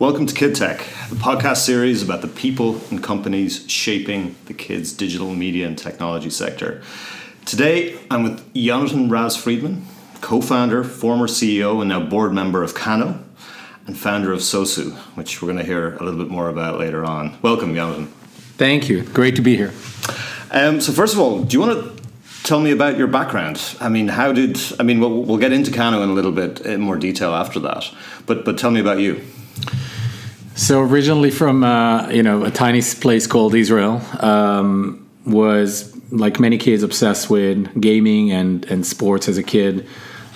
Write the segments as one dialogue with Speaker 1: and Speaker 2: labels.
Speaker 1: Welcome to Kid Tech, the podcast series about the people and companies shaping the kids' digital media and technology sector. Today, I'm with Jonathan Raz Fridman, co founder, former CEO, and now board member of Kano, and founder of Sosu, which we're going to hear a little bit more about later on. Welcome, Jonathan.
Speaker 2: Thank you. Great to be here.
Speaker 1: Um, so, first of all, do you want to tell me about your background? I mean, how did I mean? We'll, we'll get into Kano in a little bit in more detail after that, but but tell me about you.
Speaker 2: So originally from uh, you know a tiny place called Israel, um, was like many kids obsessed with gaming and and sports as a kid,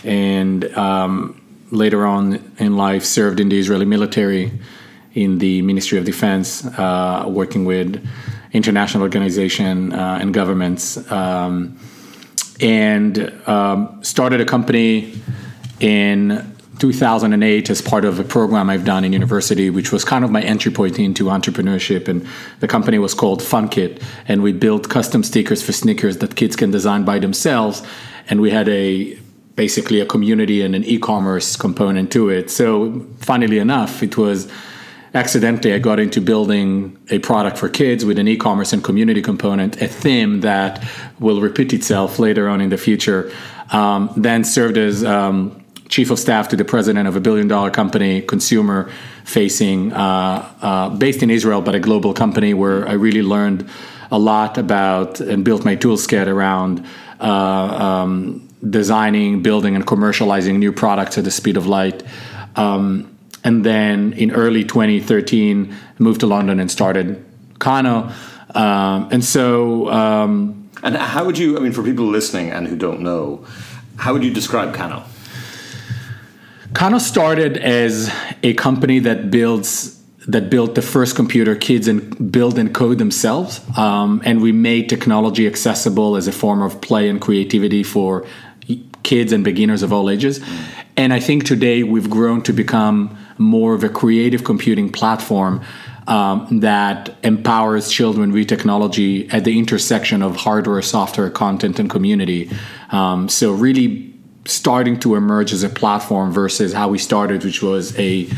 Speaker 2: and um, later on in life served in the Israeli military in the Ministry of Defense, uh, working with international organization uh, and governments, um, and um, started a company in 2008 as part of a program I've done in university, which was kind of my entry point into entrepreneurship. And the company was called FunKit, and we built custom stickers for sneakers that kids can design by themselves. And we had a basically a community and an e-commerce component to it. So, funnily enough, it was accidentally I got into building a product for kids with an e-commerce and community component, a theme that will repeat itself later on in the future. Um, then served as um, chief of staff to the president of a billion dollar company, consumer facing, uh, uh, based in Israel, but a global company where I really learned a lot about and built my tool set around uh, um, designing, building, and commercializing new products at the speed of light. Um, and then in early 2013, moved to London and started Kano. Um, and so. Um,
Speaker 1: and how would you, I mean, for people listening and who don't know, how would you describe Kano?
Speaker 2: Kano started as a company that builds that built the first computer kids and build and code themselves, um, and we made technology accessible as a form of play and creativity for kids and beginners of all ages. And I think today we've grown to become more of a creative computing platform um, that empowers children with technology at the intersection of hardware, software, content, and community. Um, so really starting to emerge as a platform versus how we started, which was a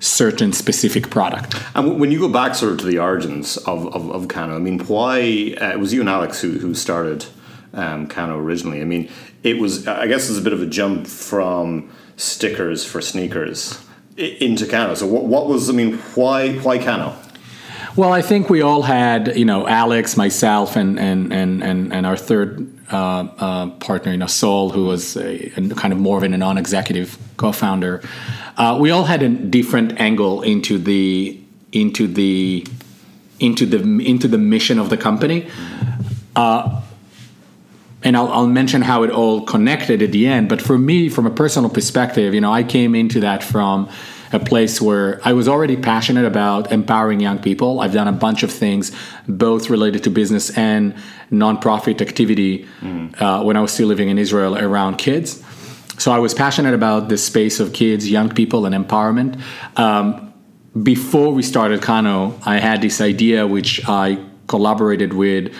Speaker 2: certain specific product.
Speaker 1: And when you go back sort of to the origins of, of, of Kano, I mean, why uh, it was you and Alex who, who started um, Kano originally? I mean, it was, I guess, it's a bit of a jump from stickers for sneakers into Kano. So, what, what was, I mean, why, why Kano?
Speaker 2: Well, I think we all had, you know, Alex, myself, and and and and, and our third uh, uh, partner, you know, Saul, who was a, a kind of more of a non-executive co-founder. Uh, we all had a different angle into the into the into the into the mission of the company. Uh, and I'll, I'll, mention how it all connected at the end. But for me, from a personal perspective, you know, I came into that from a place where I was already passionate about empowering young people. I've done a bunch of things, both related to business and nonprofit activity mm. uh, when I was still living in Israel around kids. So I was passionate about the space of kids, young people, and empowerment. Um, before we started Kano, I had this idea which I collaborated with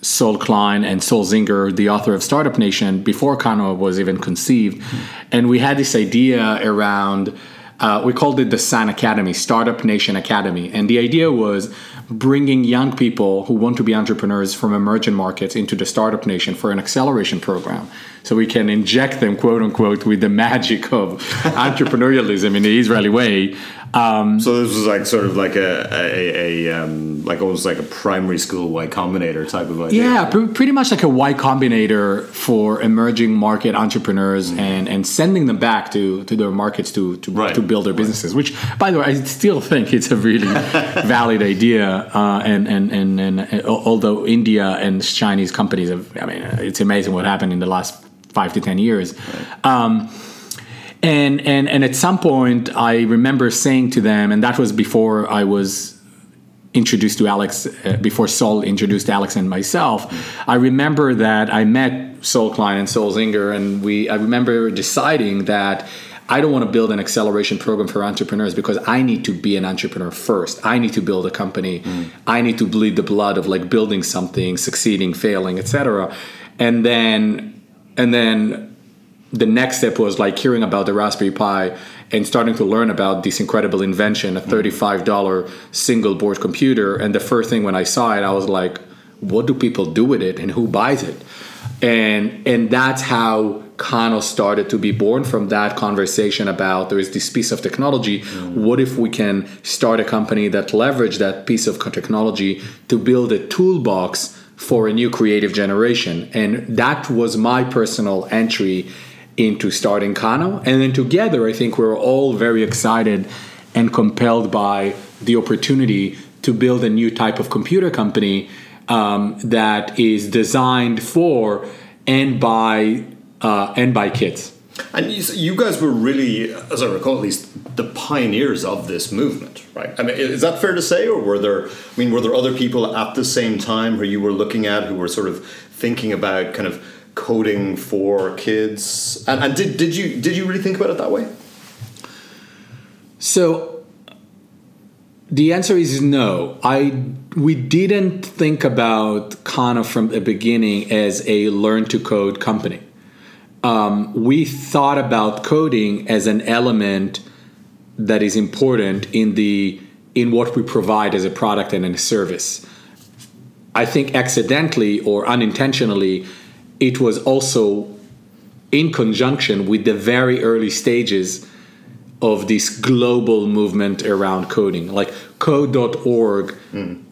Speaker 2: Saul Klein and Saul Singer, the author of Startup Nation, before Kano was even conceived. Mm. And we had this idea around uh, we called it the SAN Academy, Startup Nation Academy. And the idea was bringing young people who want to be entrepreneurs from emerging markets into the Startup Nation for an acceleration program. So we can inject them, quote unquote, with the magic of entrepreneurialism in the Israeli way
Speaker 1: um, so this was like sort of like a, a, a um, like almost like a primary school Y Combinator type of idea.
Speaker 2: Yeah, pr- pretty much like a Y Combinator for emerging market entrepreneurs mm-hmm. and, and sending them back to, to their markets to to, right. to build their businesses. Right. Which, by the way, I still think it's a really valid idea. Uh, and, and, and and and although India and Chinese companies have, I mean, it's amazing what happened in the last five to ten years. Right. Um, and and and at some point i remember saying to them and that was before i was introduced to alex uh, before saul introduced alex and myself i remember that i met saul klein and saul singer and we i remember deciding that I don't want to build an acceleration program for entrepreneurs because I need to be an entrepreneur first. I need to build a company. Mm. I need to bleed the blood of like building something, succeeding, failing, etc. And then and then the next step was like hearing about the Raspberry Pi and starting to learn about this incredible invention, a $35 single board computer. And the first thing when I saw it, I was like, what do people do with it and who buys it? And and that's how Kano started to be born from that conversation about there is this piece of technology. Mm. What if we can start a company that leverage that piece of technology to build a toolbox for a new creative generation? And that was my personal entry into starting Kano. And then together, I think we're all very excited and compelled by the opportunity to build a new type of computer company um, that is designed for and by uh, and by kids.
Speaker 1: And you guys were really, as I recall, at least the pioneers of this movement, right? I mean, is that fair to say, or were there? I mean, were there other people at the same time who you were looking at who were sort of thinking about kind of coding for kids? And, and did, did you did you really think about it that way?
Speaker 2: So the answer is no. I we didn't think about Kano from the beginning as a learn to code company. Um, we thought about coding as an element that is important in the in what we provide as a product and a service. I think accidentally or unintentionally, it was also in conjunction with the very early stages of this global movement around coding. Like code.org mm.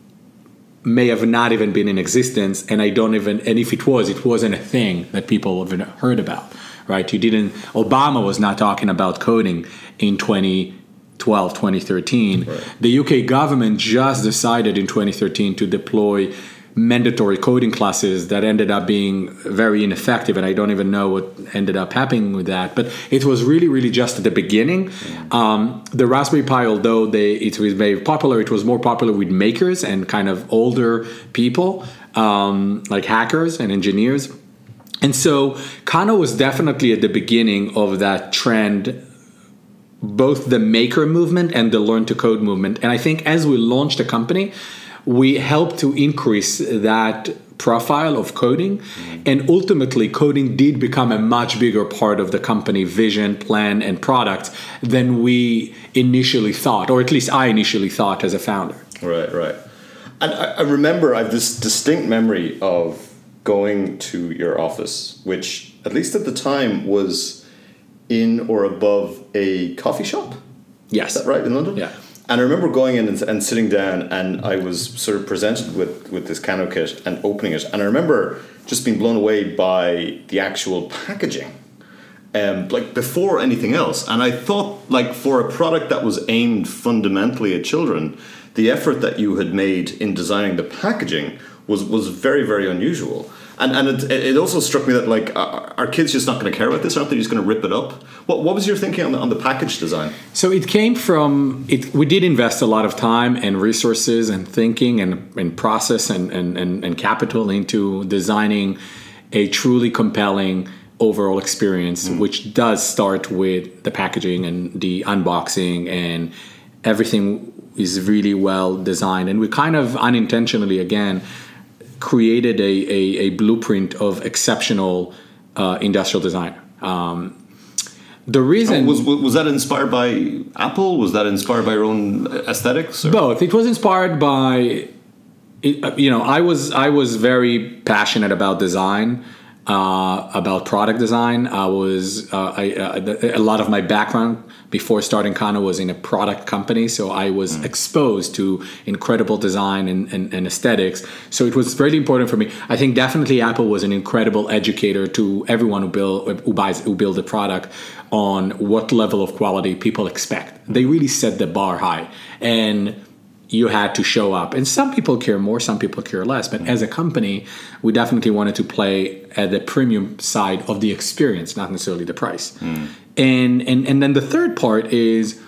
Speaker 2: may have not even been in existence, and I don't even, and if it was, it wasn't a thing that people have heard about, right? You didn't, Obama was not talking about coding in 2012, 2013. Right. The UK government just decided in 2013 to deploy mandatory coding classes that ended up being very ineffective and i don't even know what ended up happening with that. But it was really really just at the beginning. Um, the raspberry pi although they it was very popular it was more popular with makers and kind of older people um, like hackers and engineers. And so kano was definitely at the beginning of that trend both the maker movement and the learn to code movement. And i think as we launched the company we helped to increase that profile of coding. And ultimately coding did become a much bigger part of the company vision plan and product than we initially thought or at least i initially thought as a founder.
Speaker 1: Right right. And i, I remember i have this distinct memory of going to your office which at least at the time was in or above a coffee shop.
Speaker 2: Yes.
Speaker 1: Is that right in london?
Speaker 2: Yeah
Speaker 1: and I remember going in and, and, sitting down, and I was sort of presented with, with this Kano kit and opening it. And I remember just being blown away by the actual packaging, um, like before anything else. And I thought, like, for a product that was aimed fundamentally at children, the effort that you had made in designing the packaging was, was very, very unusual and and it, it also struck me that like our kids just not going to care about this, aren't they? Just going to rip it up. What what was your thinking on the, on the package design?
Speaker 2: So it came from it. We did invest a lot of time and resources and thinking and, and process and, and, and, and capital into designing a truly compelling overall experience, mm. which does start with the packaging and the unboxing and everything is really well designed. And we kind of unintentionally again created a, a, a blueprint of exceptional uh, industrial design. Um, the reason
Speaker 1: was was that inspired by Apple? Was that inspired by your own aesthetics?
Speaker 2: Or? Both. It was inspired by, you know, I was I was very passionate about design uh, about product design. I was uh, I, uh, a lot of my background before starting Kano was in a product company, so I was mm. exposed to incredible design and, and, and, aesthetics. So it was really important for me. I think definitely Apple was an incredible educator to everyone who build who buys who build a product on what level of quality people expect. They really set the bar high and you had to show up. And some people care more, some people care less. But as a company, we definitely wanted to play at the premium side of the experience, not necessarily the price. Mm. And, and and then the third part is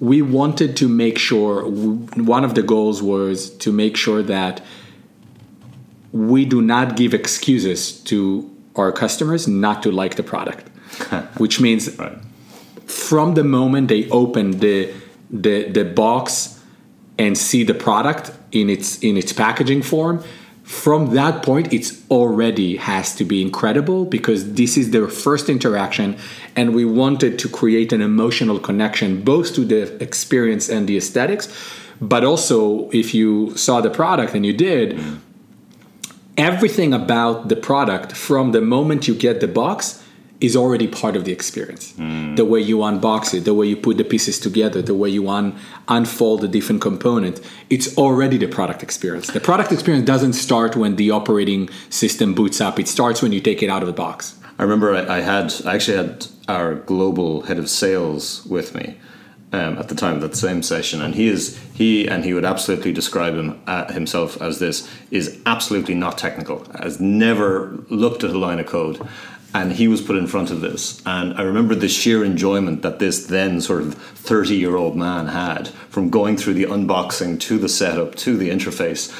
Speaker 2: we wanted to make sure one of the goals was to make sure that we do not give excuses to our customers not to like the product which means right. from the moment they open the the the box and see the product in its in its packaging form from that point it's already has to be incredible because this is their first interaction and we wanted to create an emotional connection both to the experience and the aesthetics but also if you saw the product and you did mm. everything about the product from the moment you get the box is already part of the experience. The way you unbox it, the way you put the pieces together, the way you un- unfold the different components, it's already the product experience. The product experience doesn't start when the operating system boots up, it starts when you take it out of the box.
Speaker 1: I remember I, I had I actually had our global head of sales with me um, at the time of that same session, and he is he and he would absolutely describe him uh, himself as this is absolutely not technical, has never looked at a line of code. And he was put in front of this, and I remember the sheer enjoyment that this then sort of thirty-year-old man had from going through the unboxing to the setup to the interface,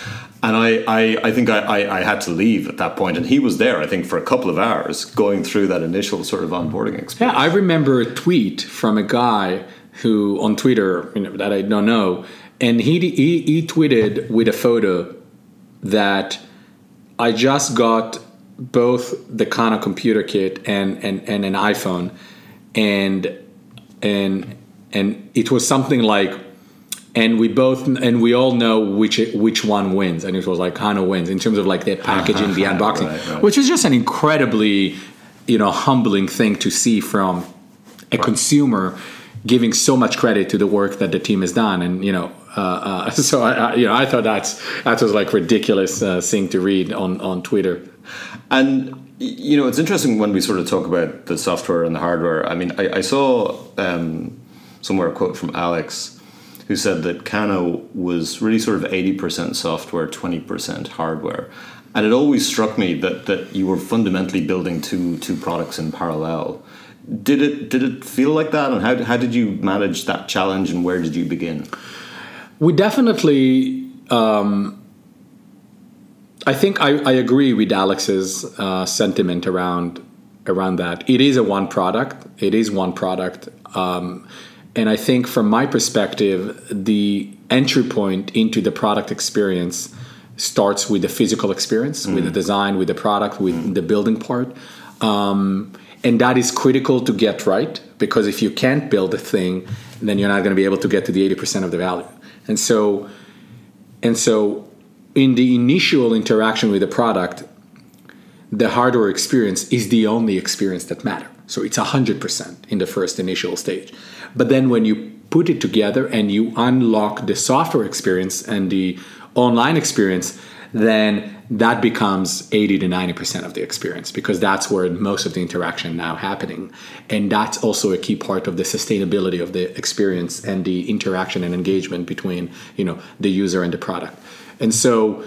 Speaker 1: and I, I, I think I, I, I, had to leave at that point, and he was there, I think, for a couple of hours going through that initial sort of onboarding experience.
Speaker 2: Yeah, I remember a tweet from a guy who on Twitter you know, that I don't know, and he, he he tweeted with a photo that I just got both the Kano computer kit and, and, and an iPhone, and and and it was something like and we both and we all know which which one wins. And it was like Kano wins in terms of like the packaging the unboxing
Speaker 1: Right, right.
Speaker 2: which is just an incredibly you know humbling thing to see from a consumer giving so much credit to the work that the team has done. And you know uh, uh, so I, I, you know I thought that's that was like ridiculous uh, thing to read on on Twitter
Speaker 1: And you know, it's interesting when we sort of talk about the software and the hardware. I mean, I, I saw um, somewhere a quote from Alex who said that Kano was really sort of eighty percent software, twenty percent hardware. And it always struck me that, that you were fundamentally building two two products in parallel. Did it did it feel like that? And how, how did you manage that challenge? And where did you begin?
Speaker 2: We definitely. Um, I think I, I agree with Alex's uh, sentiment around around that. It is a one product. It is one product, um, and I think from my perspective, the entry point into the product experience starts with the physical experience, with the design, with the product, with the building part. Um, and that is critical to get right because if you can't build a thing, then you're not going to be able to get to the 80% of the value. And so, and so, in the initial interaction with the product, the hardware experience is the only experience that matter. So it's 100% in the first initial stage. But then when you put it together and you unlock the software experience and the online experience, then that becomes 80 to 90% of the experience because that's where most of the interaction now happening. And that's also a key part of the sustainability of the experience and the interaction and engagement between, you know, the user and the product. And so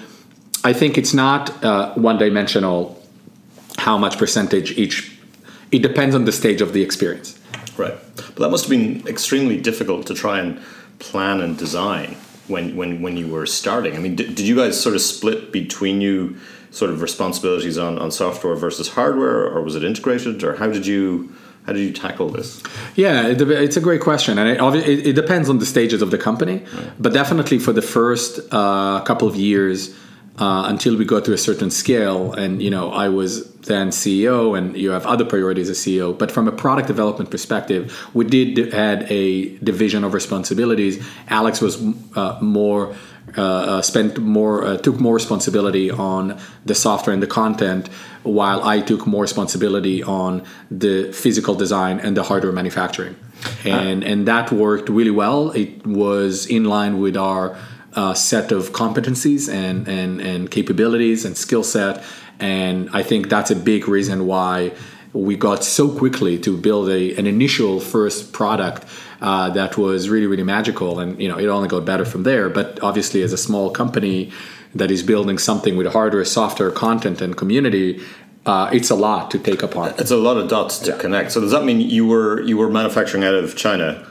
Speaker 2: I think it's not uh, one dimensional how much percentage each it depends on the stage of the experience
Speaker 1: Right. But that must have been extremely difficult to try and plan and design when, when, when you were starting. I mean, did, did you guys sort of split between you sort of responsibilities on, on software versus hardware, or was it integrated, or how did you how did you tackle this?
Speaker 2: yeah it, it's a great question and it, it, it depends on the stages of the company but definitely for the first uh, couple of years uh, until we got to a certain scale and you know i was then ceo and you have other priorities as ceo but from a product development perspective we did had a division of responsibilities alex was uh, more uh, uh, spent more uh, took more responsibility on the software and the content while i took more responsibility on the physical design and the hardware manufacturing and and that worked really well it was in line with our uh, set of competencies and, and, and capabilities and skill set. And I think that's a big reason why we got so quickly to build a, an initial first product uh, that was really, really magical. And, you know, it only got better from there. But obviously, as a small company that is building something with hardware, software, content, and community, uh, it's a lot to take upon.
Speaker 1: It's a lot of dots to connect. So does that mean you were you were manufacturing out of China?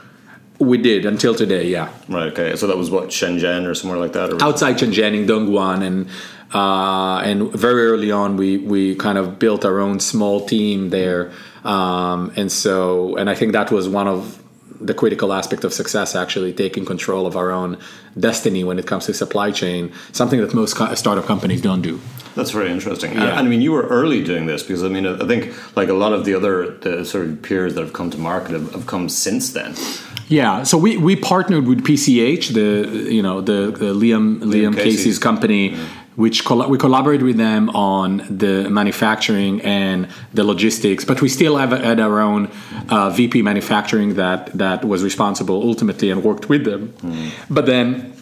Speaker 2: We did until today, yeah.
Speaker 1: Right. Okay. So that was what Shenzhen or somewhere like that. Or
Speaker 2: outside Shenzhen in Dongguan and uh, and very early on we we kind of built our own small team there um, and so and I think that was one of the critical aspect of success, actually taking control of our own destiny when it comes to supply chain, something that most startup companies don't do.
Speaker 1: That's very interesting. Yeah. And, I mean, you were early doing this because I mean, I think like a lot of the other the sort of peers that have come to market have, have come since then.
Speaker 2: Yeah, so we, we partnered with PCH, the you know the, the Liam Liam, Liam Casey's, Casey's company, mm-hmm which we collaborate with them on the manufacturing and the logistics, but we still have had our own uh, VP manufacturing that that was responsible ultimately and worked with them. Mm. But then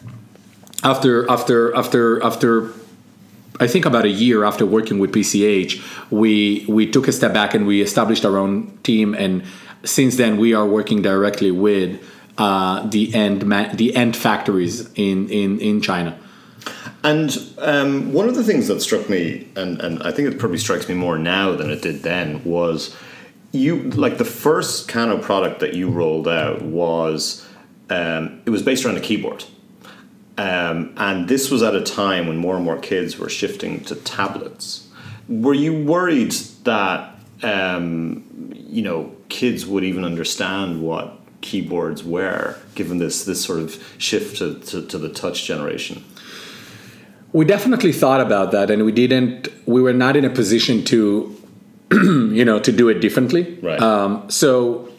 Speaker 2: after after after after I think about a year after working with PCH, we we took a step back and we established our own team, and since then we are working directly with uh, the end the end factories in in in China.
Speaker 1: And um, one of the things that struck me, and, and I think it probably strikes me more now than it did then, was you like the first Kano product that you rolled out was um, it was based around a keyboard. Um, and this was at a time when more and more kids were shifting to tablets. Were you worried that um, you know kids would even understand what keyboards were, given this this sort of shift to, to, to the touch generation?
Speaker 2: We definitely thought about that and we didn't we were not in a position to you know to do it differently.
Speaker 1: Right.
Speaker 2: Um, so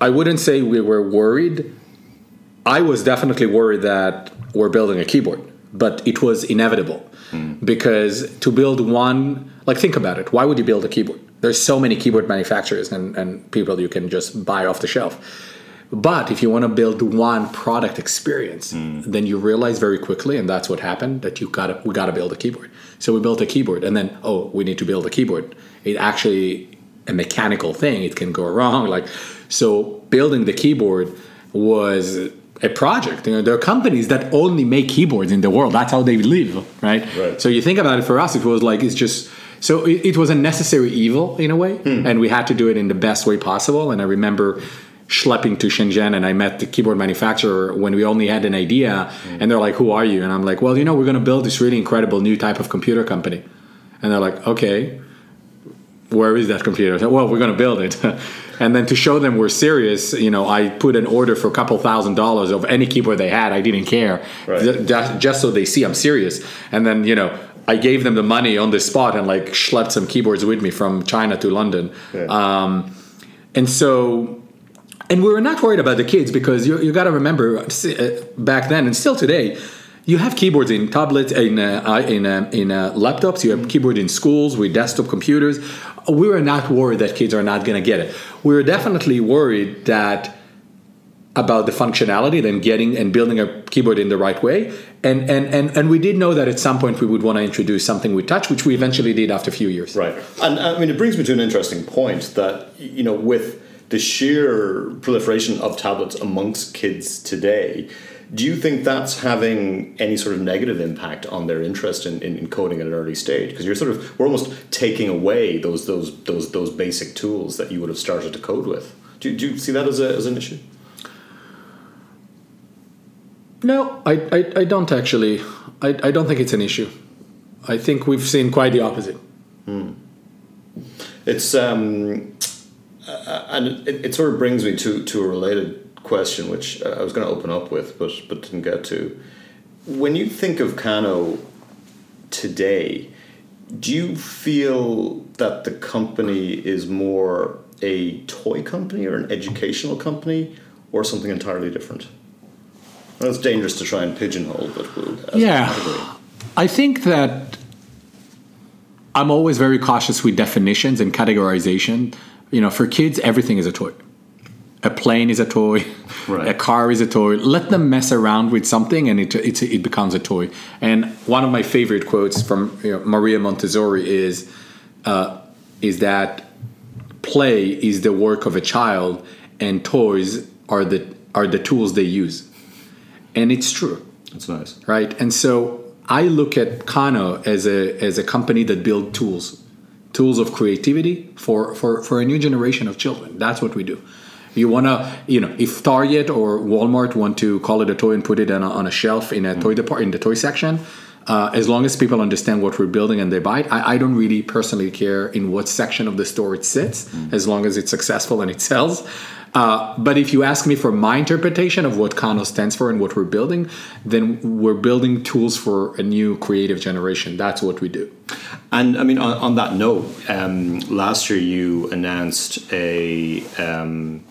Speaker 2: i wouldn't say we were worried. I was definitely worried that we're building a keyboard but it was inevitable. Mm. because to build one like think about it. Why would you build a keyboard? There's so many keyboard manufacturers and, and people you can just buy off the shelf but if you want to build one product experience, mm. then you realize very quickly, and that's what happened, that you gotta we gotta build a keyboard. So we built a keyboard, and then oh, we need to build a keyboard. It actually a mechanical thing; it can go wrong. Like so, building the keyboard was a project. You know, there are companies that only make keyboards in the world. That's how they live, right?
Speaker 1: right.
Speaker 2: So you think about it. For us, it was like it's just. So it, it was a necessary evil in a way, hmm. and we had to do it in the best way possible. And I remember schlepping to Shenzhen and I met the keyboard manufacturer when we only had an idea and they're like, Who are you? And I'm like, Well, you know, we're going to build this really incredible new type of computer company. And they're like, Okay, where is that computer? Said, well, we're going to build it. and then to show them we're serious, you know, I put an order for a couple thousand dollars of any keyboard they had. I didn't care, right. just, just so they see I'm serious. And then, you know, I gave them the money on the spot and like schlepped some keyboards with me from China to London. Yeah. Um, and so and we were not worried about the kids because you, you got to remember uh, back then and still today you have keyboards in tablets in uh, in uh, in uh, laptops you have keyboard in schools with desktop computers. We were not worried that kids are not going to get it. We were definitely worried that about the functionality then getting and building a keyboard in the right way. And and and, and we did know that at some point we would want to introduce something with touch which we eventually did after a few years.
Speaker 1: Right. And i mean it brings me to an interesting point that you know with the sheer proliferation of tablets amongst kids today, do you think that's having any sort of negative impact on their interest in, in, in coding at an early stage? Because you're sort of we're almost taking away those those those those basic tools that you would have started to code with. Do, do you see that as, a, as an issue?
Speaker 2: No, I, I, I don't actually. I, I don't think it's an issue. I think we've seen quite the opposite.
Speaker 1: Hmm. It's um, uh, and it, it, sort of brings me to, to a related question, which I was going to open up with, but but didn't get to. When you think of Kano today, do you feel that the company is more a toy company or an educational company or something entirely different? Well, it's dangerous to try and pigeonhole, but
Speaker 2: yeah, I think that I'm always very cautious with definitions and categorization you know, for kids, everything is a toy. A plane is a toy. Right. A car is a toy. Let them mess around with something, and it it, it becomes a toy. And one of my favorite quotes from you know, Maria Montessori is uh, is that play is the work of a child, and toys are the are the tools they use. And it's true.
Speaker 1: That's nice,
Speaker 2: right? And so I look at Kano as a as a company that build tools tools of creativity for, for, for a new generation of children. That's what we do. You want to, you know, if Target or Walmart want to call it a toy and put it on a, on a shelf in a mm. toy depart in the toy section, uh, as long as people understand what we're building and they buy it, I, I, don't really personally care in what section of the store it sits, mm. as long as it's successful and it sells. Uh, but if you ask me for my interpretation of what Kano stands for and what we're building, then we're building tools for a new creative generation. That's what we do.
Speaker 1: And I mean, on, on that note, um, last year you announced a um,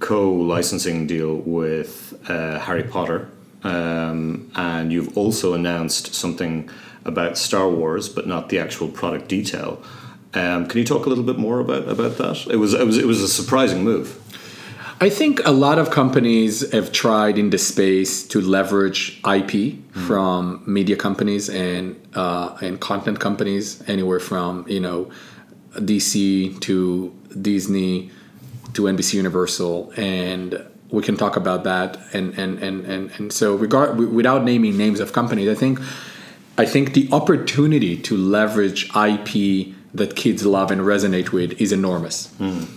Speaker 1: co-licensing deal with uh, Harry Potter, um, and you've also announced something about Star Wars, but not the actual product detail. Um, can you talk a little bit more about, about that? It was it was it was a surprising move.
Speaker 2: I think a lot of companies have tried in this space to leverage IP mm. from media companies and uh, and content companies, anywhere from you know DC to Disney to NBC Universal, and we can talk about that. And and and and, and so regard without naming names of companies, I think I think the opportunity to leverage IP that kids love and resonate with is enormous. Mm.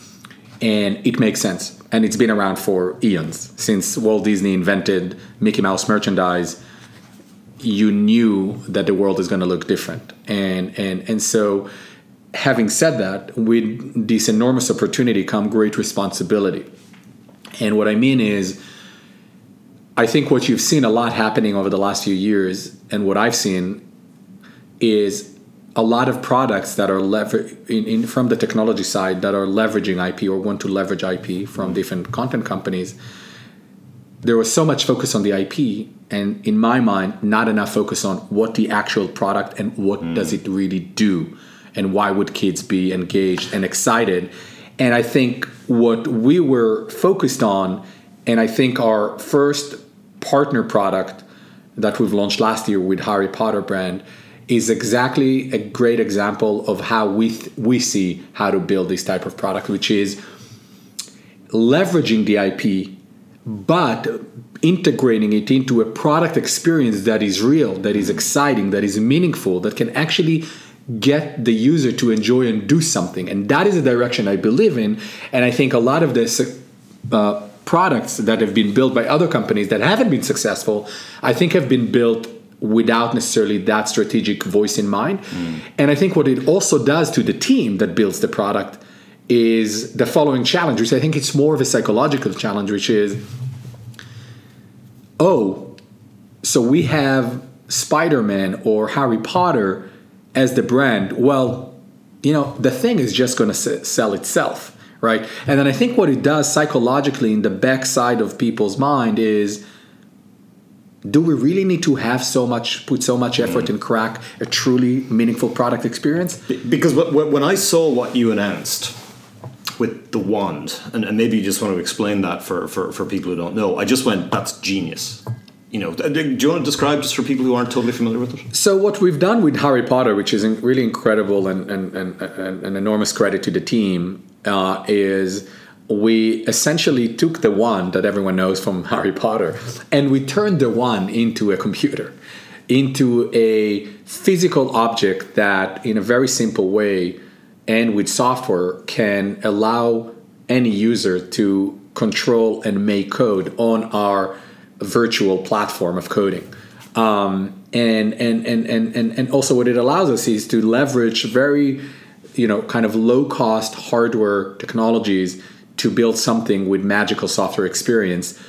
Speaker 2: And it makes sense. And it's been around for eons. Since Walt Disney invented Mickey Mouse merchandise, you knew that the world is going to look different. And, and, and so, having said that, with this enormous opportunity come great responsibility. And what I mean is, I think what you've seen a lot happening over the last few years, and what I've seen is a lot of products that are lever- in, in, from the technology side that are leveraging IP or want to leverage IP from different content companies. There was so much focus on the IP, and in my mind, not enough focus on what the actual product and what mm. does it really do, and why would kids be engaged and excited. And I think what we were focused on, and I think our first partner product that we've launched last year with Harry Potter brand is exactly a great example of how we th- we see how to build this type of product, which is leveraging the IP, but integrating it into a product experience that is real, that is exciting, that is meaningful, that can actually get the user to enjoy and do something. And that is the direction I believe in. And I think a lot of the uh, products that have been built by other companies that haven't been successful, I think have been built without necessarily that strategic voice in mind. Mm. And I think what it also does to the team that builds the product is the following challenge, which I think it's more of a psychological challenge, which is oh, so we have Spider Man or Harry Potter as the brand. Well, you know, the thing is just going to sell itself, right? And then I think what it does psychologically in the backside of people's mind is do we really need to have so much put so much effort mm. and crack a truly meaningful product experience?
Speaker 1: Because when i saw what you announced with the wand and, maybe you just want to explain that for, for, for people who don't know i just went that's genius. You know do you want to describe just for people who aren't totally familiar with it?
Speaker 2: So what we've done with harry potter which is really incredible and, and, and, and an enormous credit to the team uh, is we essentially took the wand that everyone knows from Harry Potter and we turned the wand into a computer, into a physical object that, in a very simple way and with software, can allow any user to control and make code on our virtual platform of coding. Um, and, and, and, and, and also, what it allows us is to leverage very you know kind of low cost hardware technologies to build something with magical software experience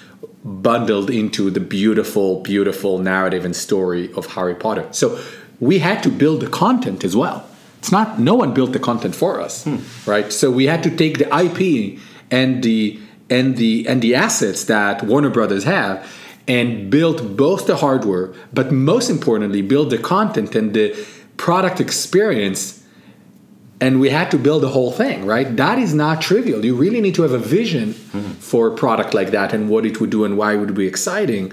Speaker 2: bundled into the beautiful, beautiful narrative and story of Harry Potter. So we had to build the content as well. It's not no one built the content for us, hmm. right? So we had to take the IP and the and the and the assets that Warner Brothers have and build both the hardware, but most importantly, build the content and the product experience and we had to build the whole thing right that is not trivial you really need to have a vision mm-hmm. for a product like that and what it would do and why it would be exciting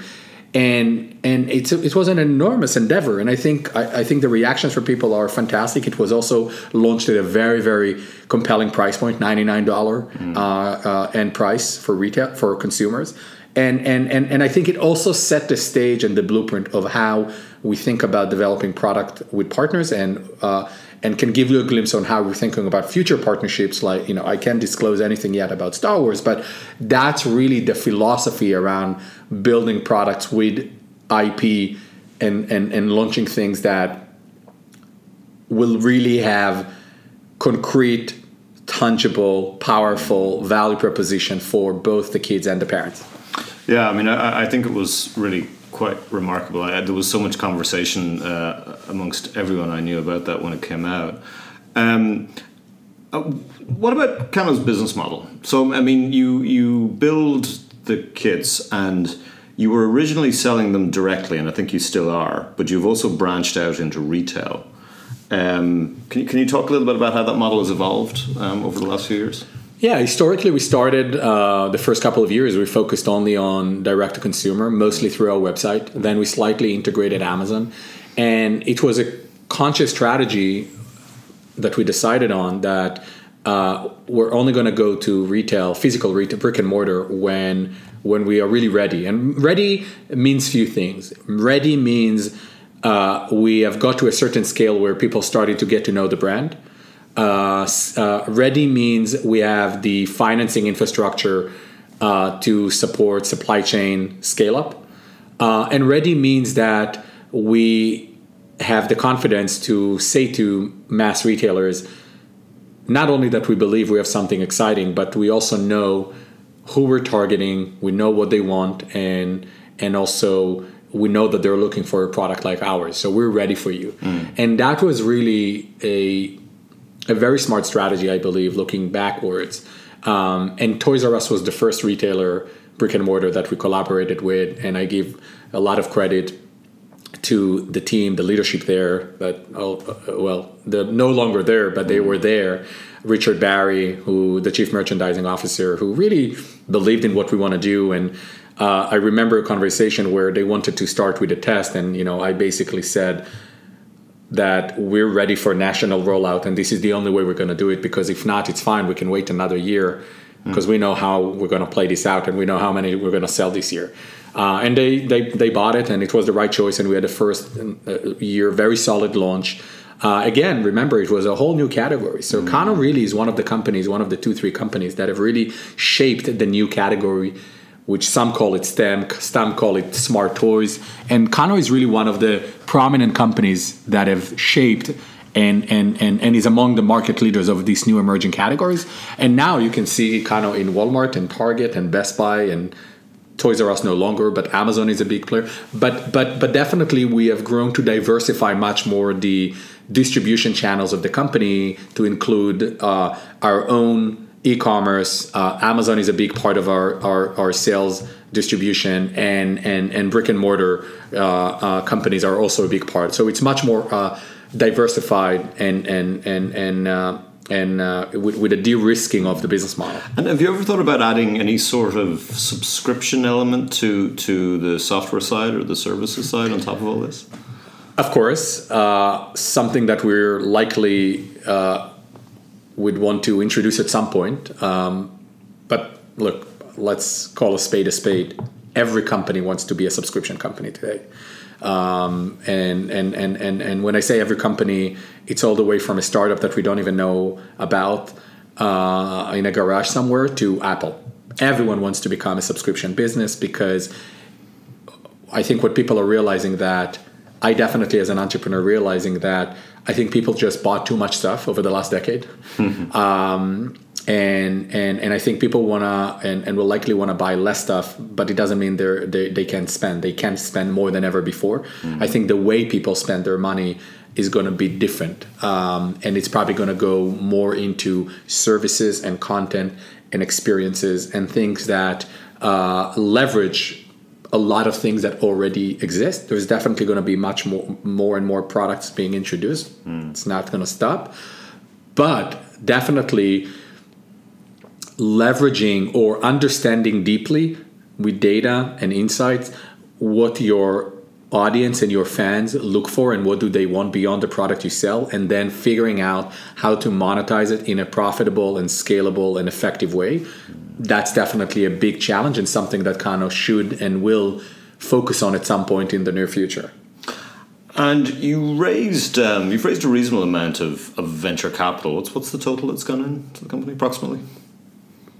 Speaker 2: and and it's it was an enormous endeavor and i think I, I, think the reactions for people are fantastic it was also launched at a very very compelling price point $99 mm-hmm. uh, uh, price for retail for consumers and, and and and i think it also set the stage and the blueprint of how we think about developing product with partners and uh, and can give you a glimpse on how we're thinking about future partnerships. Like, you know, I can't disclose anything yet about Star Wars, but that's really the philosophy around building products with IP and, and, and launching things that will really have concrete, tangible, powerful value proposition for both the kids and the parents.
Speaker 1: Yeah, I mean, I, I think it was really quite remarkable. I, there was so much conversation uh, amongst everyone I knew about that when it came out. Um, uh, what about Kano's business model? So, I mean, you you build the kits and you were originally selling them directly, and I think you still are, but you've also branched out into retail. Um, can, you, can you talk a little bit about how that model has evolved um, over the last few years?
Speaker 2: Yeah, historically, we started uh, the first couple of years, we focused only on direct to consumer, mostly through our website. Then we slightly integrated Amazon. And it was a conscious strategy that we decided on that uh, we're only going to go to retail, physical retail, brick and mortar when when we are really ready. And ready means few things. Ready means uh, we have got to a certain scale where people started to get to know the brand. Uh, uh, ready means we have the financing infrastructure uh, to support supply chain scale up. Uh, and ready means that we have the confidence to say to mass retailers not only that we believe we have something exciting, but we also know who we're targeting, we know what they want, and and also we know that they're looking for a product like ours. So we're ready for you. Mm. And that was really a a very smart strategy, I believe, looking backwards. Um, and Toys R Us was the first retailer, brick and mortar, that we collaborated with, and I give a lot of credit to the team, the leadership there. That oh, well, they're no longer there, but they were there. Richard Barry, who the chief merchandising officer, who really believed in what we want to do, and uh, I remember a conversation where they wanted to start with a test, and you know, I basically said that we're ready for national rollout, and this is the only way we're going to do it. Because if not, it's fine. We can wait another year because mm. we know how we're going to play this out, and we know how many we're going to sell this year. Uh, and they, they they bought it, and it was the right choice. And we had the first uh, year very solid launch. Uh, again, remember it was a whole new category. So mm. Kano really is one of the companies, one of the two three companies that have really shaped the new category which some call it STEM, some call it smart toys. And Kano is really one of the prominent companies that have shaped and, and, and, and is among the market leaders of these new emerging categories. And now you can see Kano in Walmart and Target and Best Buy and Toys R Us no longer, but Amazon is a big player. But but but definitely we have grown to diversify much more the distribution channels of the company to include uh, our own e-commerce. Uh, Amazon is a big part of our, our, our sales distribution, and and and brick and mortar uh, uh, companies are also a big part. So it's much more uh, diversified and and and and. Uh, and uh, with, with a de-risking of the business model.
Speaker 1: And have you ever thought about adding any sort of subscription element to to the software side or the services side on top of all this?
Speaker 2: Of course, something that we're likely would want to introduce at some point. Um, but look, let's call a spade a spade. Every company wants to be a subscription company today. Um, and, and, and, and, and when I say every company, it's all the way from a startup that we don't even know about uh, in a garage somewhere to Apple. Everyone wants to become a subscription business because I think what people are realizing that I definitely, as an entrepreneur, realizing that I think people just bought too much stuff over the last decade. Mm-hmm. Um, and and and I think people wanna and, and will likely wanna buy less stuff, but it doesn't mean they're they, they can't spend. They can spend more than ever before. Mm-hmm. I think the way people spend their money is going to be different, um, and it's probably going to go more into services and content and experiences and things that uh, leverage a lot of things that already exist. There's definitely going to be much more, more and more products being introduced. Mm. It's not going to stop, but definitely leveraging or understanding deeply with data and insights what your audience and your fans look for and what do they want beyond the product you sell and then figuring out how to monetize it in a profitable and scalable and effective way that's definitely a big challenge and something that Kano should and will focus on at some point in the near future.
Speaker 1: And you raised um, you've raised a reasonable amount of, of venture capital. What's what's the total that's gone into the company approximately?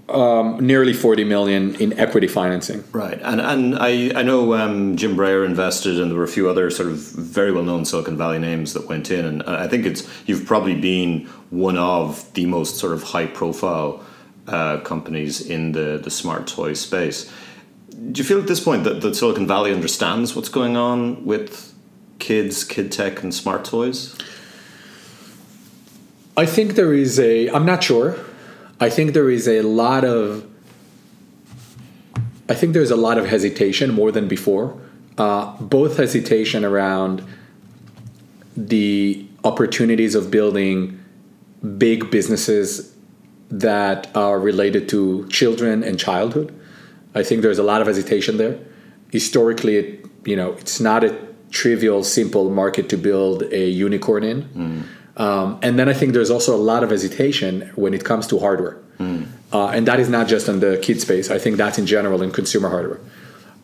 Speaker 2: um, nearly 40 million in equity financing.
Speaker 1: Right, and and I I know um, Jim Breyer invested, and there were a few other sort of very well known Silicon Valley names that went in, and I think it's you've probably been one of the most sort of high profile uh, companies in the the smart toy space. Do you feel at this point that, that Silicon Valley understands what's going on with kids, kid tech, and smart toys?
Speaker 2: I think there is a. I'm not sure. I think there is a lot of. I think there's a lot of hesitation more than before. Uh, both hesitation around the opportunities of building big businesses that are related to children and childhood. I think there's a lot of hesitation there. Historically, it, you know, it's not a trivial, simple market to build a unicorn in. Mm um, and then I think there's also a lot of hesitation when it comes to hardware. Mm. Uh, and that is not just in the kid space. I think that's in general in consumer hardware.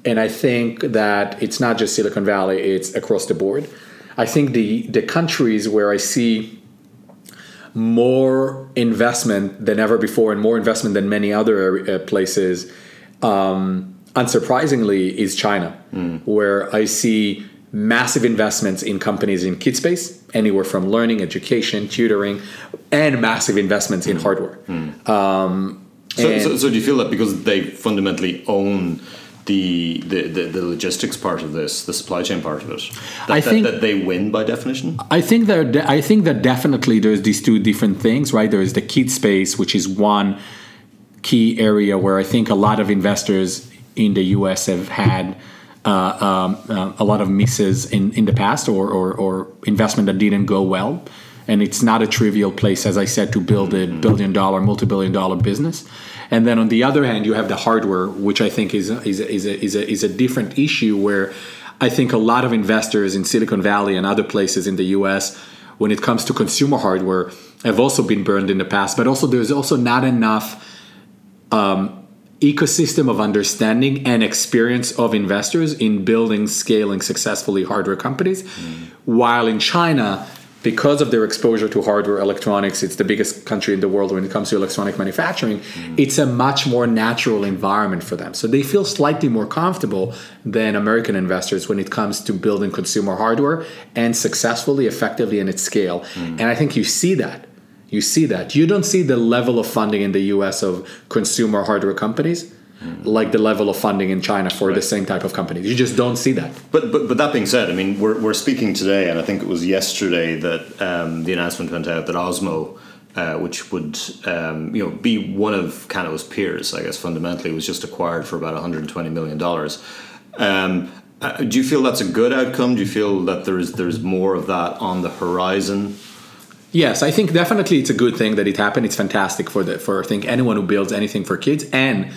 Speaker 2: And I think that it's not just Silicon Valley, it's across the board. I think the, the countries where I see more investment than ever before and more investment than many other uh, places, um, unsurprisingly, is China, mm. where I see massive investments in companies in kid space, anywhere from learning, education, tutoring, and massive investments in hardware. Mm. Um,
Speaker 1: so, so, so, do you feel that because they fundamentally own the, the, the, the, logistics part of this, the supply chain part of it, that, I think, that, that they win by definition?
Speaker 2: I think that I think that definitely there's these two different things, right? There is the kid space, which is one key area where I think a lot of investors in the US have had uh, um, uh, a lot of misses in, in the past or, or, or, investment that didn't go well. And it's not a trivial place, as I said, to build a billion dollar, multi billion dollar business. And then on the other hand, you have the hardware, which I think is, is, is, a, is, a, is a different issue where I think a lot of investors in Silicon Valley and other places in the US, when it comes to consumer hardware, have also been burned in the past. But also, there's also not enough. Um, ecosystem of understanding and experience of investors in building, scaling successfully hardware companies. Mm. While in China, because of their exposure to hardware electronics, it's the biggest country in the world when it comes to electronic manufacturing. Mm. It's a much more natural environment for them. So they feel slightly more comfortable than American investors when it comes to building consumer hardware and successfully, effectively, and at scale. Mm. And I think you see that you see that. You don't see the level of funding in the US of consumer hardware companies. Like the level of funding in China for right. the same type of companies. You just don't see that.
Speaker 1: But, but but that being said, I mean, we're, we're speaking today, and I think it was yesterday that um, the announcement went out that Osmo, uh, which would um, you know be one of Canada's peers, I guess fundamentally, was just acquired for about 120 million dollars. Um, uh, do you feel that's a good outcome? Do you feel that there's there's more of that on the horizon?
Speaker 2: Yes, I think definitely it's a good thing that it happened. It's fantastic for the for I think anyone who builds anything for kids and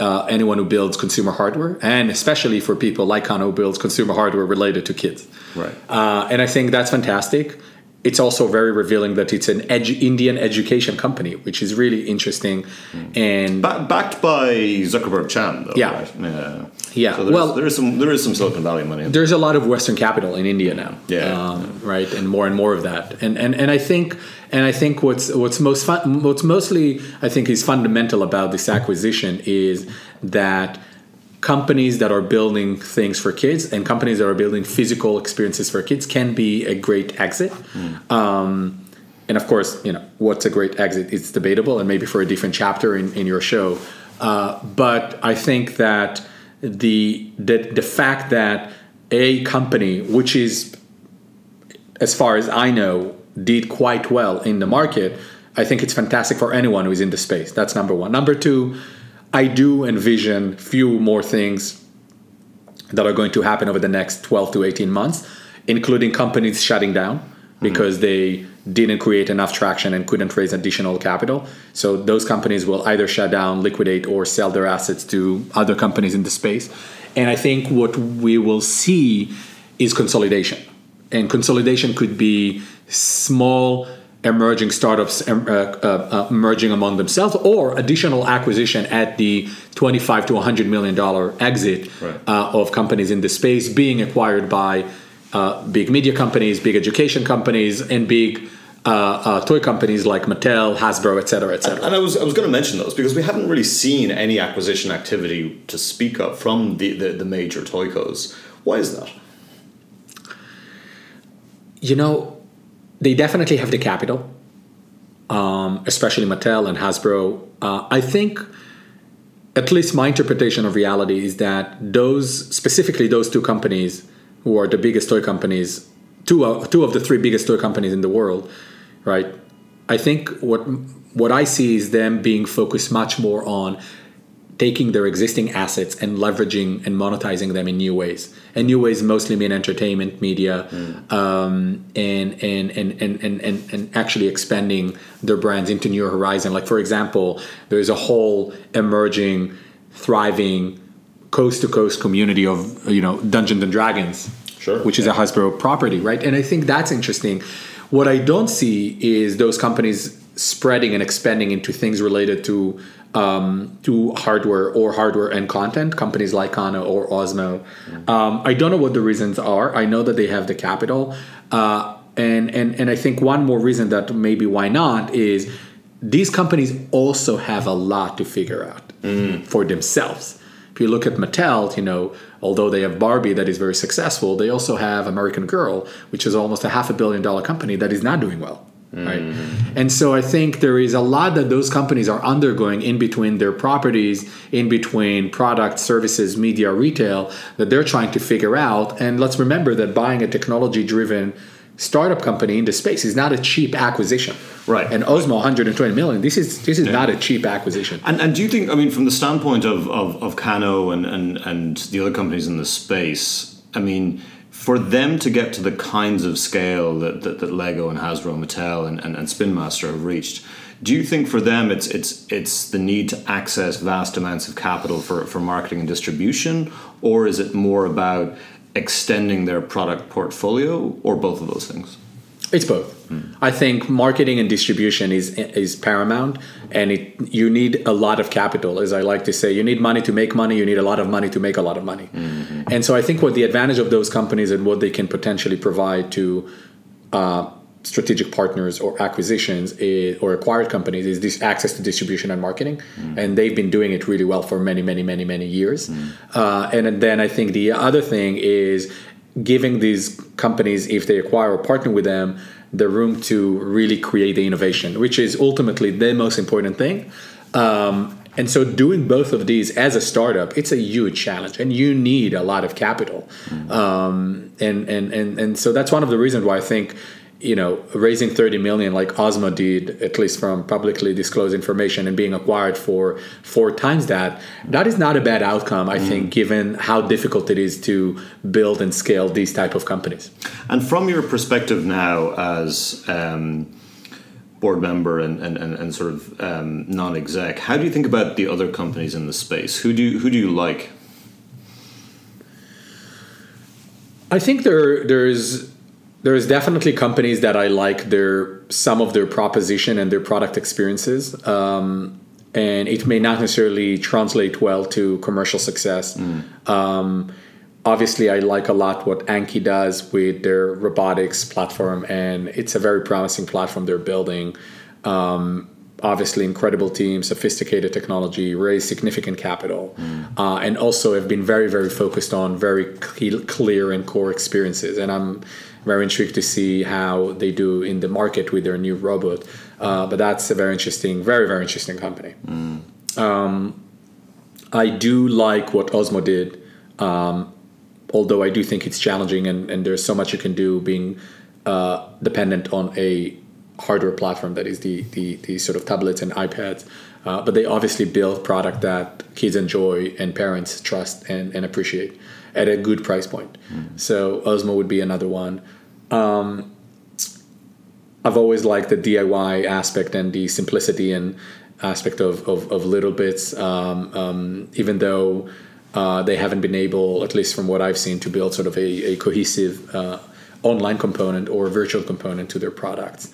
Speaker 2: uh, anyone who builds consumer hardware, and especially for people like Kano who builds consumer hardware related to kids.
Speaker 1: Right.
Speaker 2: Uh, and I think that's fantastic it's also very revealing that it's an edu- Indian education company, which is really interesting. Mm. And
Speaker 1: ba- backed by Zuckerberg Chan, though.
Speaker 2: Yeah,
Speaker 1: right?
Speaker 2: yeah. yeah.
Speaker 1: So well, there is some there is some Silicon Valley money.
Speaker 2: there's a lot of Western capital in India now.
Speaker 1: Yeah,
Speaker 2: um, yeah. right, and more and more of that. And and and I think and I think what's what's most fun, what's mostly I think is fundamental about this acquisition is that companies that are building things for kids and companies that are building physical experiences for kids can be a great exit. Mm. Um, and of course, you know what's a great exit? It's debatable, and maybe for a different chapter in, in your show. Uh, but I think that the, the the fact that a company, which is, as far as I know, did quite well in the market, I think it's fantastic for anyone who is in the space. That's number one. Number two I do envision few more things that are going to happen over the next 12 to 18 months, including companies shutting down because mm-hmm. they didn't create enough traction and couldn't raise additional capital. So those companies will either shut down, liquidate, or sell their assets to other companies in the space. And I think what we will see is consolidation. And consolidation could be small emerging startups uh, uh, uh, merging among themselves or additional acquisition at the 25 to 100 million dollar exit right. uh, of companies in the space being acquired by uh, big media companies big education companies and big uh, uh, toy companies like Mattel, Hasbro, et cetera, et cetera.
Speaker 1: And I was I was going to mention those because we haven't really seen any acquisition activity to speak of from the, the, the major toycos. Why is that?
Speaker 2: You know, they definitely have the capital, um, especially Mattel and Hasbro. Uh, I think, at least my interpretation of reality is that those, specifically those two companies, who are the biggest toy companies, two of, two of the three biggest toy companies in the world, right? I think what what I see is them being focused much more on taking their existing assets and leveraging and monetizing them in new ways. And new ways mostly mean entertainment, media, mm. um, and, and, and, and, and, and, and actually expanding their brands into new horizon. Like for example, there's a whole emerging, thriving, coast to coast community of you know Dungeons and Dragons,
Speaker 1: sure,
Speaker 2: which is a Hasbro property, right? And I think that's interesting. What I don't see is those companies spreading and expanding into things related to um, to hardware or hardware and content, companies like Kano or Osmo. Mm-hmm. Um, I don't know what the reasons are. I know that they have the capital. Uh, and, and, and I think one more reason that maybe why not is these companies also have a lot to figure out mm. for themselves. If you look at Mattel, you know, although they have Barbie that is very successful, they also have American Girl, which is almost a half a billion dollar company that is not doing well right? Mm-hmm. and so i think there is a lot that those companies are undergoing in between their properties in between product services media retail that they're trying to figure out. And let's remember that buying a technology driven startup company in the space is not a cheap acquisition.
Speaker 1: Right.
Speaker 2: And osmo 120 million this is this is yeah. not a cheap acquisition.
Speaker 1: And, and do you think i mean from the standpoint of of, of kano and, and and the other companies in the space i mean for them to get to the kinds of scale that, that, that Lego and Hasbro, Mattel, and, and, and Spin Master have reached, do you think for them it's it's it's the need to access vast amounts of capital for, for marketing and distribution, or is it more about extending their product portfolio, or both of those things?
Speaker 2: It's both. Mm. I think marketing and distribution is is paramount, and it you need a lot of capital. As I like to say, you need money to make money. You need a lot of money to make a lot of money. Mm-hmm. And so I think what the advantage of those companies and what they can potentially provide to uh, strategic partners or acquisitions is, or acquired companies is this access to distribution and marketing mm. and they've been doing it really well for many many many many years mm. uh, and then i think the other thing is giving these companies, if they acquire or partner with them, the room to really create the innovation, which is ultimately the most important thing. Um, and so, doing both of these as a startup, it's a huge challenge, and you need a lot of capital. Mm-hmm. Um, and, and and and so that's one of the reasons why I think you know, raising 30 million like Osmo did, at least from publicly disclosed information and being acquired for four times that, that is not a bad outcome, I mm. think, given how difficult it is to build and scale these type of companies.
Speaker 1: And from your perspective now as um, board member and, and, and, and sort of um, non-exec, how do you think about the other companies in the space? Who do you, who do you like?
Speaker 2: I think there there's there's definitely companies that I like their some of their proposition and their product experiences, um, and it may not necessarily translate well to commercial success. Mm. Um, obviously, I like a lot what Anki does with their robotics platform, and it's a very promising platform they're building. Um, obviously incredible team, sophisticated technology, raised significant capital, mm. uh, and also have been very, very focused on very clear and core experiences. And I'm very intrigued to see how they do in the market with their new robot. Uh, but that's a very interesting, very very interesting company. Mm. Um, I do like what Osmo did, um, although I do think it's challenging and, and there's so much you can do being uh, dependent on a hardware platform that is the the, the sort of tablets and iPads. Uh, but they obviously build product that kids enjoy and parents trust and, and appreciate at a good price point. Mm. So Osmo would be another one. Um, I've always liked the DIY aspect and the simplicity and aspect of, of, of littleBits, um, um, even though uh, they haven't been able, at least from what I've seen, to build sort of a, a cohesive uh, online component or virtual component to their products.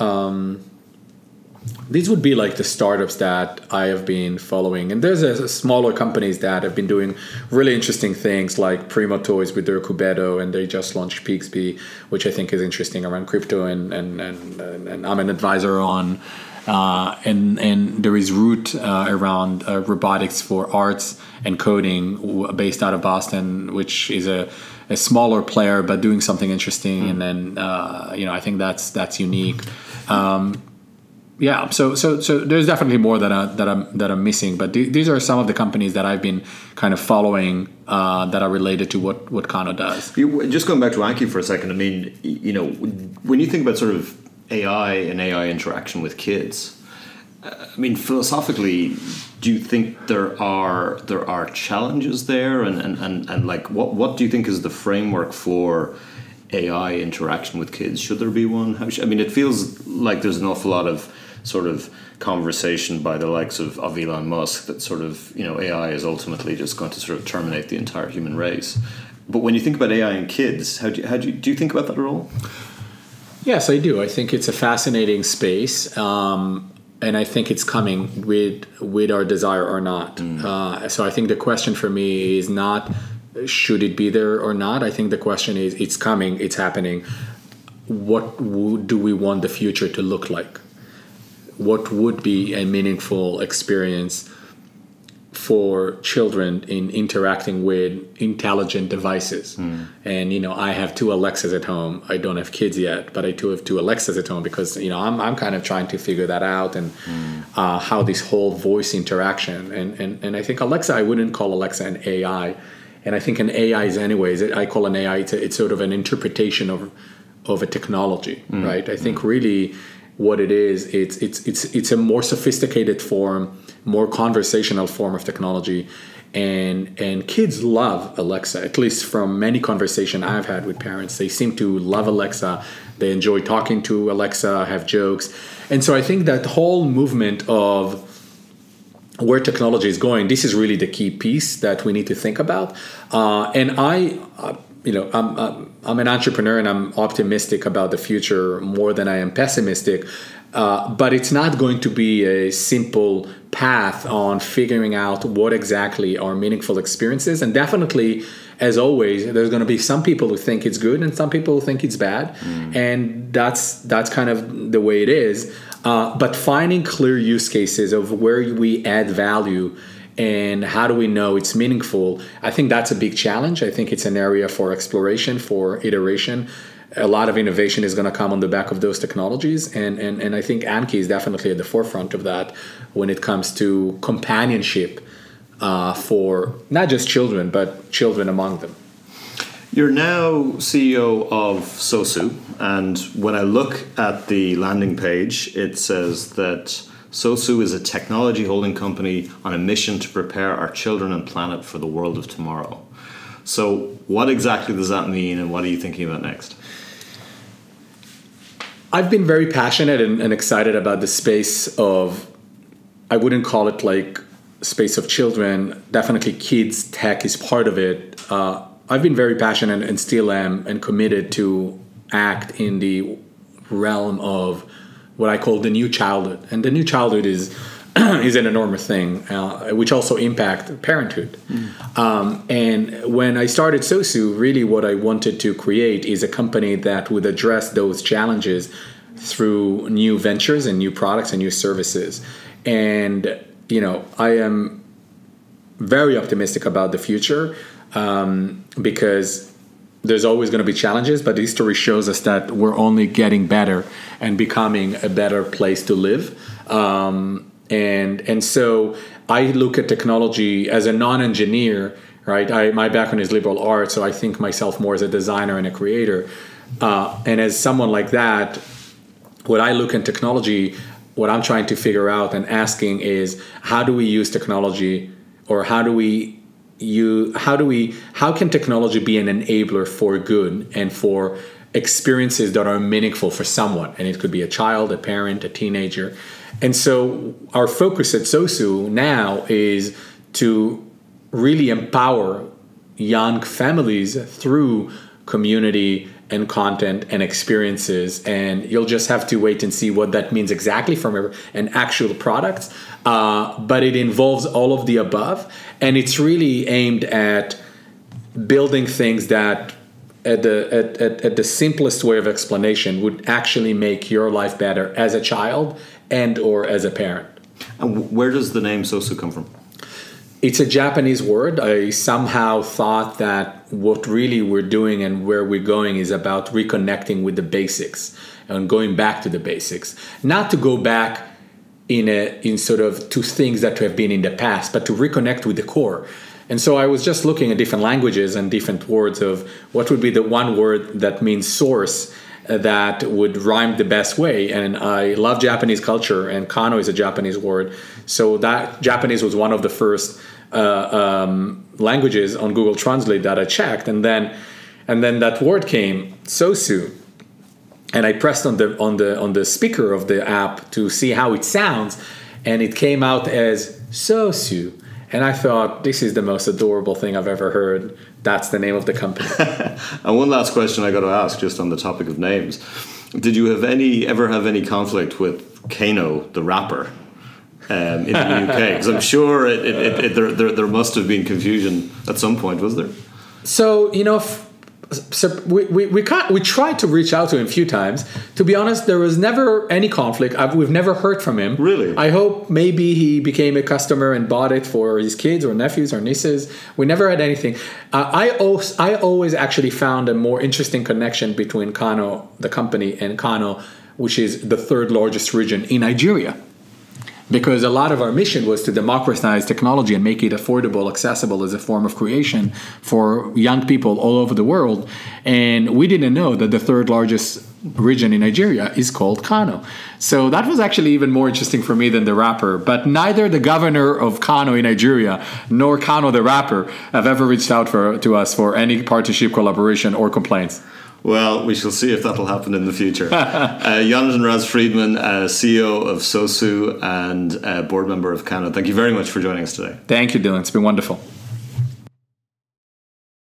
Speaker 2: Um, these would be like the startups that I have been following. And there's a, a smaller companies that have been doing really interesting things like Primo Toys with their Cubetto, and they just launched Pixby, which I think is interesting around crypto. And, and, and, and I'm an advisor on. Uh, and and there is Root uh, around uh, robotics for arts and coding, based out of Boston, which is a, a smaller player but doing something interesting. Mm. And then uh, you know I think that's that's unique. Um, yeah so so so there's definitely more that I, that I'm that I'm missing but th- these are some of the companies that I've been kind of following uh, that are related to what what Kano does
Speaker 1: just going back to Anki for a second I mean you know when you think about sort of AI and AI interaction with kids uh, I mean philosophically do you think there are there are challenges there and and, and, and like what what do you think is the framework for AI interaction with kids? Should there be one? Should, I mean, it feels like there's an awful lot of sort of conversation by the likes of, of Elon Musk that sort of you know AI is ultimately just going to sort of terminate the entire human race. But when you think about AI and kids, how do you, how do you, do you think about that at all?
Speaker 2: Yes, I do. I think it's a fascinating space. Um, and I think it's coming with with our desire or not. Mm. Uh, so I think the question for me is not should it be there or not. I think the question is it's coming, it's happening. What do we want the future to look like? what would be a meaningful experience for children in interacting with intelligent devices. Mm. And you know, I have two Alexas at home. I don't have kids yet, but I do have two Alexas at home because you know I'm, I'm kind of trying to figure that out and mm. uh, how this whole voice interaction and, and and I think Alexa I wouldn't call Alexa an AI, and I think an AI is anyways I call an AI it's, a, it's sort of an interpretation of of a technology, mm. right? I think hmm. really what it is. It's it's it's it's a more sophisticated form, more conversational form of technology, and and kids love Alexa. At least from many conversation I've had with parents, they seem to love Alexa. They enjoy talking to Alexa, have jokes, and so I think that whole movement of where technology is going, this is really the key piece that we need to think about. Uh, and I. You know, I'm, I'm, I'm an entrepreneur and I'm optimistic about the future more than I am pessimistic. Uh, but it's not going to be a simple path on figuring out what exactly are meaningful experiences. And definitely, as always, there's going to be some people who think it's good and some people who think it's bad, mm. and that's that's kind of the way it is. Uh, but finding clear use cases of where we add value and how do we know it's meaningful? I think that's a big challenge. I think it's an area for exploration for iteration. A lot of innovation is going to come on the back of those technologies and, and, and i think anki is definitely at the forefront of that when it comes to companionship uh, for not just children but children among them.
Speaker 1: You're now CEO of Sosu, and when I look at the landing page, it says that SOSU is a technology holding company on a mission to prepare our children and planet for the world of tomorrow. So, what exactly does that mean, and what are you thinking about next?
Speaker 2: I've been very passionate and, and excited about the space of, I wouldn't call it like space of children. Definitely, kids tech is part of it. Uh, I've been very passionate and still am, and committed to act in the realm of what I call the new childhood, and the new childhood is is an enormous thing, uh, which also impact parenthood. Mm. Um, and when I started Sosu, really what I wanted to create is a company that would address those challenges through new ventures and new products and new services. And you know, I am very optimistic about the future um, because there's always going to be challenges, but history shows us that we're only getting better and becoming a better place to live. Um, and and so I look at technology as a non-engineer, right? I, my background is liberal arts, so I think myself more as a designer and a creator. Uh, and as someone like that, what I look at technology, what I'm trying to figure out and asking is how do we use technology, or how do we you how do we how can technology be an enabler for good and for experiences that are meaningful for someone? And it could be a child a parent a teenager. And so our focus at sosu now is to really empower young families through community and content and experiences. And you'll just have to wait and see what that means exactly from an actual product. Uh, but it involves all of the above and it's really aimed at building things that at the at, at, at the simplest way of explanation would actually make your life better as a child and or as a parent
Speaker 1: and where does the name sosu come from
Speaker 2: it's a Japanese word. I somehow thought that what really we're doing and where we're going is about reconnecting with the basics and going back to the basics. Not to go back in a in sort of to things that have been in the past, but to reconnect with the core. And so I was just looking at different languages and different words of what would be the one word that means source that would rhyme the best way. And I love Japanese culture, and Kano is a Japanese word. So that Japanese was one of the first uh, um, languages on Google Translate that I checked, and then and then that word came sosu, and I pressed on the on the on the speaker of the app to see how it sounds, and it came out as sosu. And I thought this is the most adorable thing I've ever heard. That's the name of the company.
Speaker 1: and one last question I got to ask, just on the topic of names: Did you have any ever have any conflict with Kano, the rapper? Um, in the UK, because I'm sure it, it, it, there, there, there must have been confusion at some point, was there?
Speaker 2: So you know, f- so we, we, we, can't, we tried to reach out to him a few times. To be honest, there was never any conflict. I've, we've never heard from him.
Speaker 1: Really?
Speaker 2: I hope maybe he became a customer and bought it for his kids or nephews or nieces. We never had anything. Uh, I, always, I always actually found a more interesting connection between Kano, the company, and Kano, which is the third largest region in Nigeria because a lot of our mission was to democratize technology and make it affordable, accessible as a form of creation for young people all over the world. And we didn't know that the third largest region in Nigeria is called Kano. So that was actually even more interesting for me than the rapper. But neither the governor of Kano in Nigeria nor Kano the rapper have ever reached out for, to us for any partnership, collaboration, or complaints.
Speaker 1: Well, we shall see if that'll happen in the future. uh, Jonathan Raz Fridman, uh, CEO of SOSU and uh, board member of Kano, thank you very much for joining us today.
Speaker 2: Thank you, Dylan. It's been wonderful.